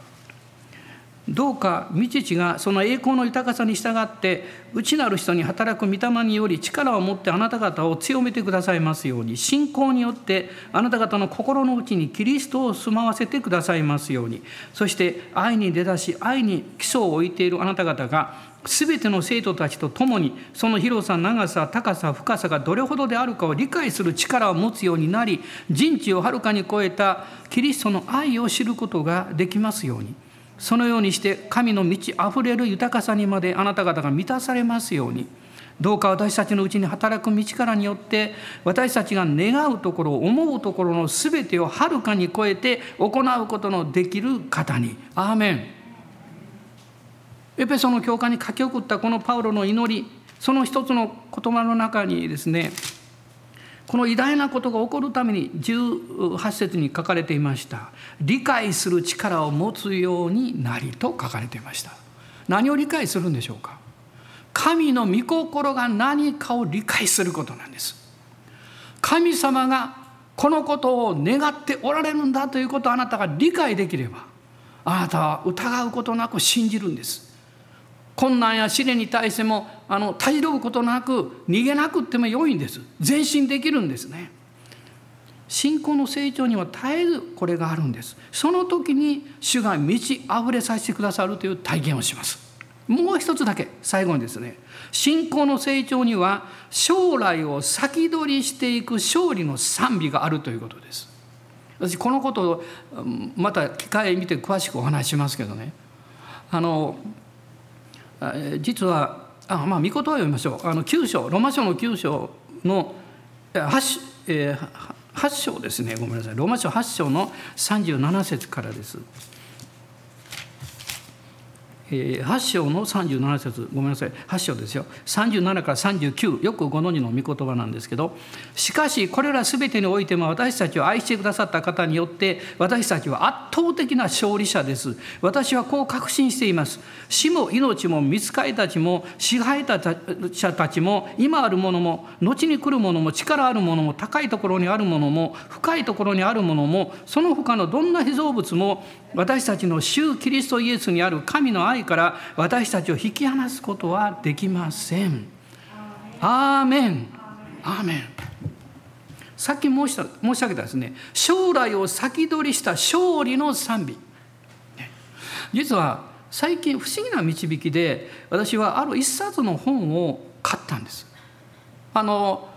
どうか御父がその栄光の豊かさに従って内なる人に働く御霊により力を持ってあなた方を強めてくださいますように信仰によってあなた方の心の内にキリストを住まわせてくださいますようにそして愛に出だし愛に基礎を置いているあなた方が全ての生徒たちと共にその広さ長さ高さ深さがどれほどであるかを理解する力を持つようになり人知をはるかに超えたキリストの愛を知ることができますように。そのようにして神の満ちあふれる豊かさにまであなた方が満たされますように。どうか私たちのうちに働く道からによって私たちが願うところ思うところの全てをはるかに超えて行うことのできる方に。アーメン。エペソの教会に書き送ったこのパウロの祈りその一つの言葉の中にですねこの偉大なことが起こるために18節に書かれていました。理解する力を持つようになりと書かれていました。何を理解するんでしょうか。神の御心が何かを理解することなんです。神様がこのことを願っておられるんだということをあなたが理解できればあなたは疑うことなく信じるんです。困難や試練に対してもあのたじろぐことなく逃げなくっても良いんです。前進できるんですね。信仰の成長には絶えずこれがあるんです。その時に主が満ち溢れさせてくださるという体験をします。もう一つだけ最後にですね。信仰の成長には将来を先取りしていく勝利の賛美があるということです。私このことをまた機会見て詳しくお話しますけどね。あの実はあまあ御言葉を読みましょう。あの9章ローマ書の9章の 8,、えー、8章ですね。ごめんなさい。ローマ書8章の37節からです。え、8章の37節ごめんなさい。8章ですよ。37から39よくご存知の御言葉なんですけどしかしこれら全てにおいても私たちを愛してくださった方によって私たちは圧倒的な勝利者です。私はこう確信しています。死も命も見つかりたちも支配者たちも今あるものも後に来るものも力あるものも高いところにあるものも深いところにあるものもその他のどんな被造物も私たちの主キリストイエスにある神の愛から私たちを引き離すことはできません。アーメン。アーメン。さっき申した申し上げたですね。将来を先取りした勝利の賛美。実は最近不思議な導きで私はある一冊の本を買ったんです。あの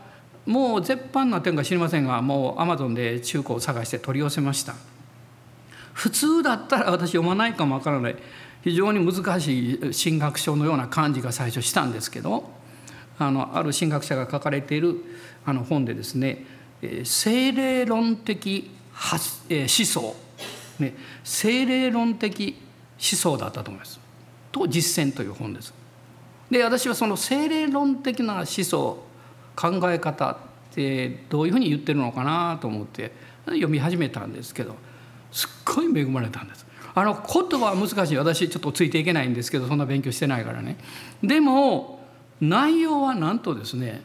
もう絶版な点か知りませんがもうアマゾンで中古を探して取り寄せました。普通だったら私読まないかもわからない。非常に難しい神学書のような感じが最初したんですけどあのある神学者が書かれているあの本でですね精霊論的思想、ね、精霊論的思想だったと思います。と実践という本です。で私はその精霊論的な思想考え方ってどういうふうに言ってるのかなと思って読み始めたんですけどすっごい恵まれたんです。あの言葉は難しい私ちょっとついていけないんですけどそんな勉強してないからね。でも内容はなんとですね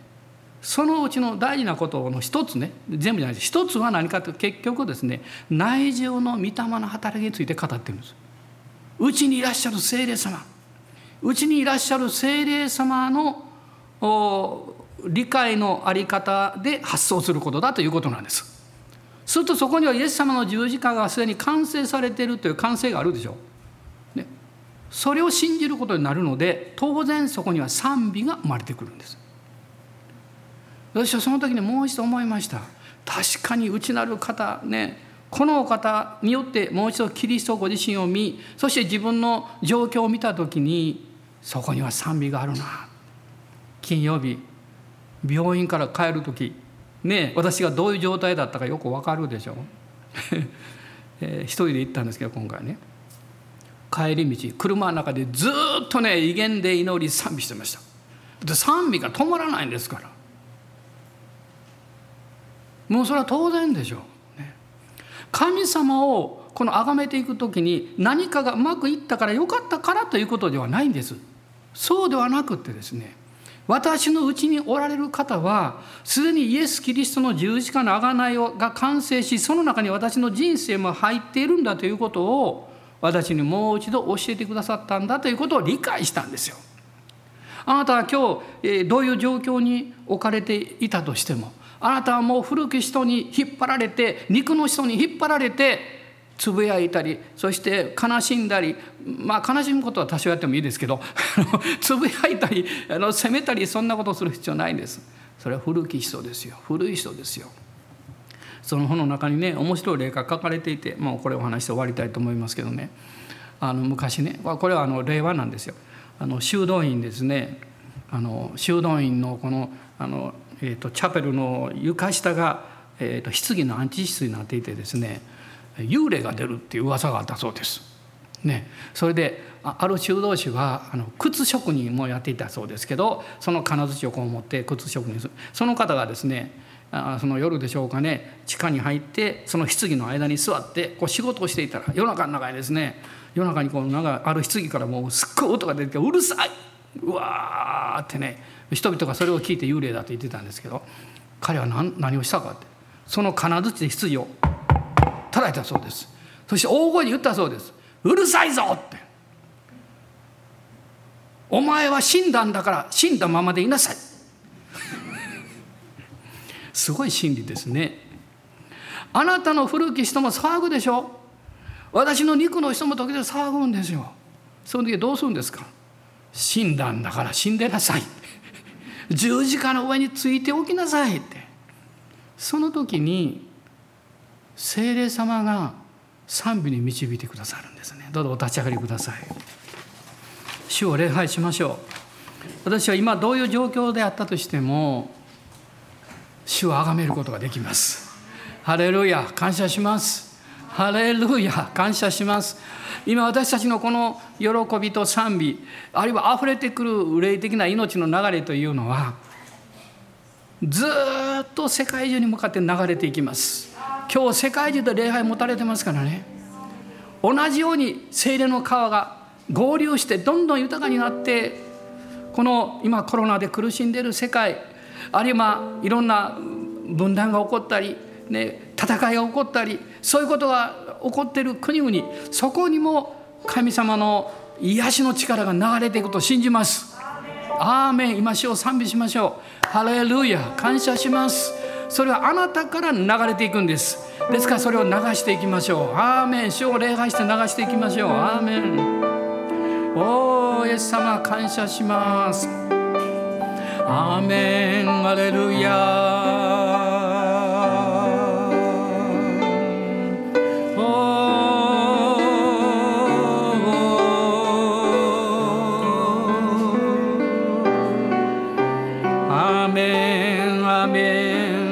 そのうちの大事なことの一つね全部じゃないです一つは何かというと結局ですね内情の御霊の働きについて語ってるんです。うちにいらっしゃる精霊様うちにいらっしゃる精霊様の理解の在り方で発想することだということなんです。するとそこにはイエス様の十字架がすでに完成されているという完成があるでしょう。ね、それを信じることになるので当然そこには賛美が生まれてくるんです。私はその時にもう一度思いました。確かに内なる方ねこのお方によってもう一度キリストご自身を見そして自分の状況を見た時にそこには賛美があるな金曜日病院から帰る時ね私がどういう状態だったかよくわかるでしょ えー、一人で行ったんですけど今回ね。帰り道車の中でずっとね威厳で祈り賛美してました。で賛美が止まらないんですから。もうそれは当然でしょう、ね、神様をこの崇めていく時に何かがうまくいったからよかったからということではないんです。そうではなくってですね私のうちにおられる方はすでにイエス・キリストの十字架の贖いが完成しその中に私の人生も入っているんだということを私にもう一度教えてくださったんだということを理解したんですよ。あなたは今日どういう状況に置かれていたとしてもあなたはもう古き人に引っ張られて肉の人に引っ張られてつぶやいたりそして悲しんだりまあ悲しむことは多少やってもいいですけど つぶやいたりあの責めたりそんなことをする必要ないんです。それは古き人ですよ。古い人ですよ。その本の中にね面白い例が書かれていてもうこれお話して終わりたいと思いますけどね。あの昔ねこれはあの令和なんですよ。あの修道院ですね。あの修道院のこのあの、えーと、チャペルの床下が、えーと棺の安置室になっていてですね。幽霊が出るっていう噂があったそうです。ね、それである修道士はあの靴職人もやっていたそうですけどその金槌をこう持って靴職人するその方がですねあその夜でしょうかね地下に入ってその棺の間に座ってこう仕事をしていたら夜中の中にですね夜中にこうなんかある棺からもうすっごい音が出てきてうるさいうわーってね人々がそれを聞いて幽霊だと言ってたんですけど彼は何何をしたかってその金槌で棺を叩いたそうです。そして大声で言ったそうです。うるさいぞって。お前は死んだんだから死んだままでいなさい。すごい真理ですね。あなたの古き人も騒ぐでしょ。私の肉の人も時々騒ぐんですよ。その時どうするんですか。死んだんだから死んでなさい。十字架の上についておきなさいって。その時に聖霊様が賛美に導いてくださるんですね。どうぞお立ち上がりください。主を礼拝しましょう。私は今どういう状況であったとしても主を崇めることができます。ハレルヤ感謝します。ハレルヤ感謝します。今私たちのこの喜びと賛美あるいは溢れてくる霊的な命の流れというのはずっと世界中に向かって流れていきます。今日世界中で礼拝持たれてますからね同じように精霊の川が合流してどんどん豊かになってこの今コロナで苦しんでいる世界あるいはいろんな分断が起こったり、ね、戦いが起こったりそういうことが起こっている国々そこにも神様の癒しの力が流れていくと信じます。アーメン今主を賛美しましょう。ハレルヤ感謝します。それはあなたから流れていくんです。ですからそれを流していきましょう。アーメン主を礼拝して流していきましょう。アーメンおーイエス様感謝します。アーメンアレルヤ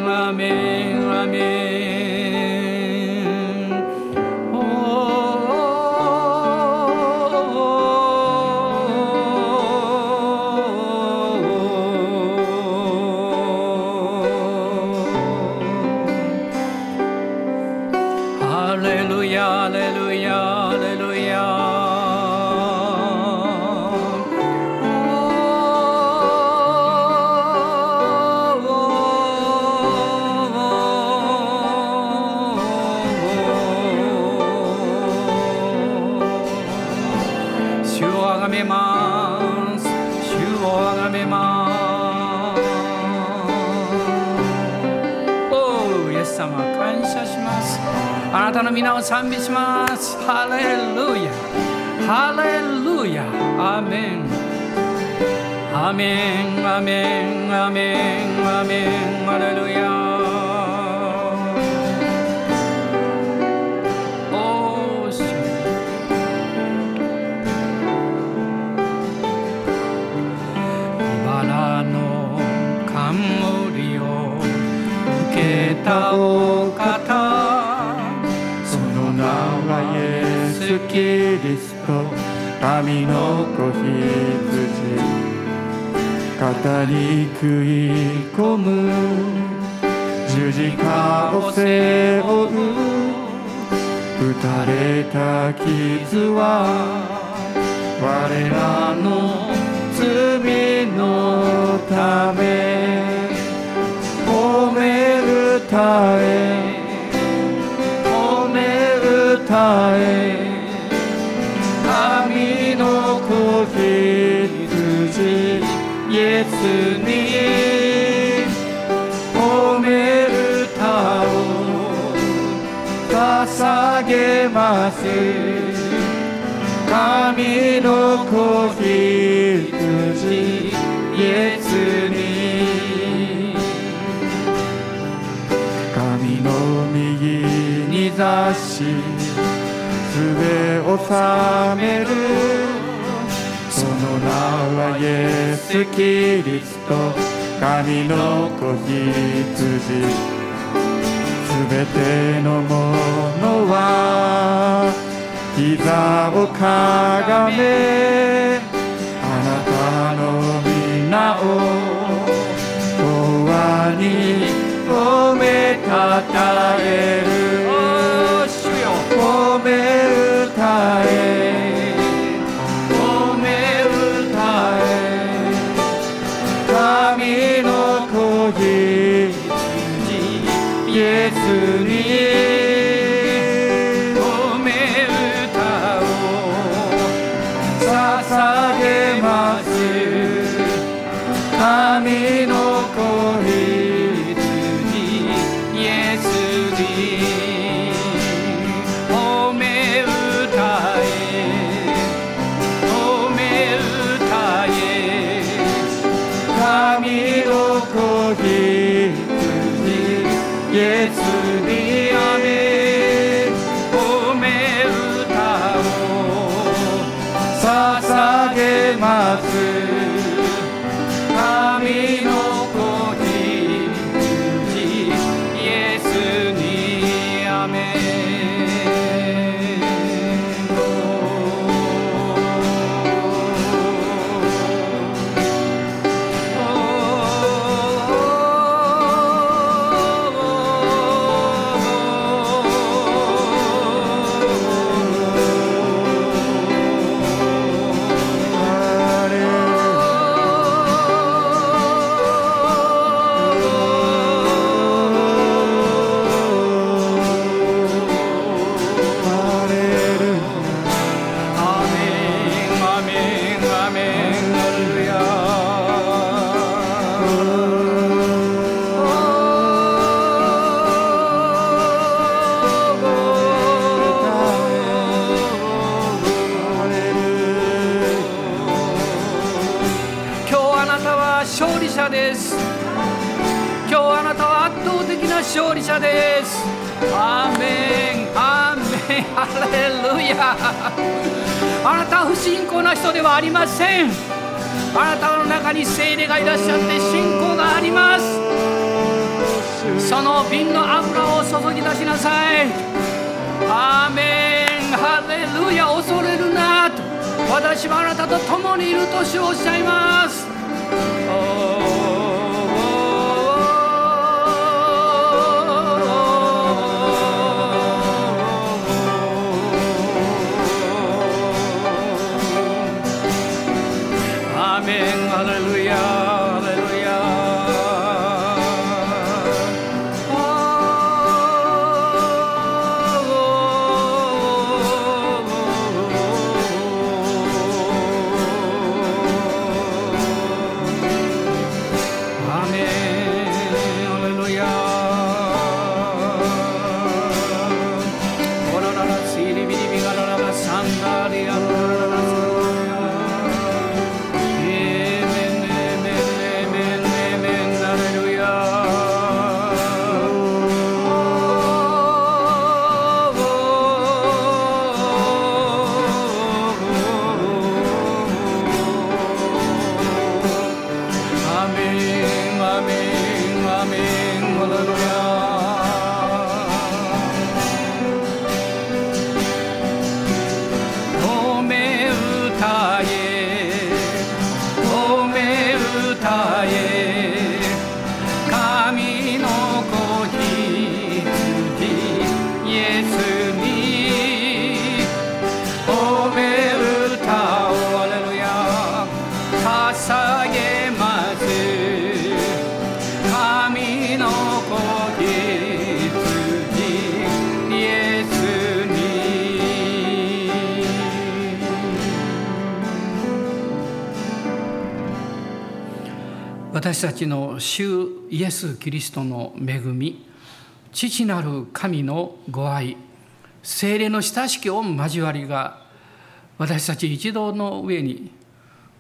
たの皆を賛美します。ハレルヤ。ハレルヤ。アメン。アメン、アメン、アメン、アメン、ハレルヤ。たおキリスト神の子羊語り食い込む十字架を背負う。打たれた傷は我らの罪のため褒め歌え褒め歌え捧げます。神の子羊イエスに。神の右に座しを治める。の名はイエス・キリスト神の子羊。すべてのものは膝をかがめあなたの皆を永遠に褒めたたえる。褒め歌え私たちの主イエス・キリストの恵み父なる神のご愛精霊の親しき御交わりが私たち一同の上に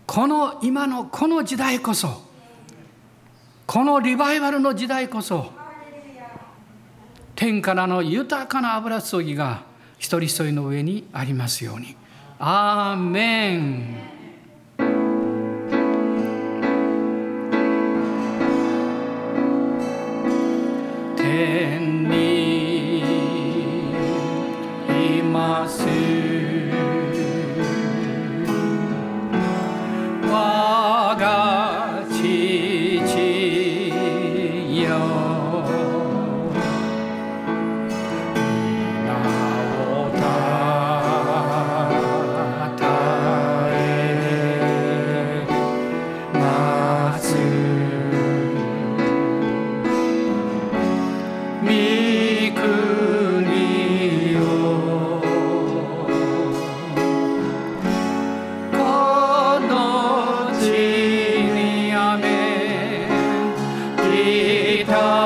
この今のこの時代こそこのリバイバルの時代こそ天からの豊かな油注ぎが一人一人の上にありますように。アーメン in me. he must. Sita.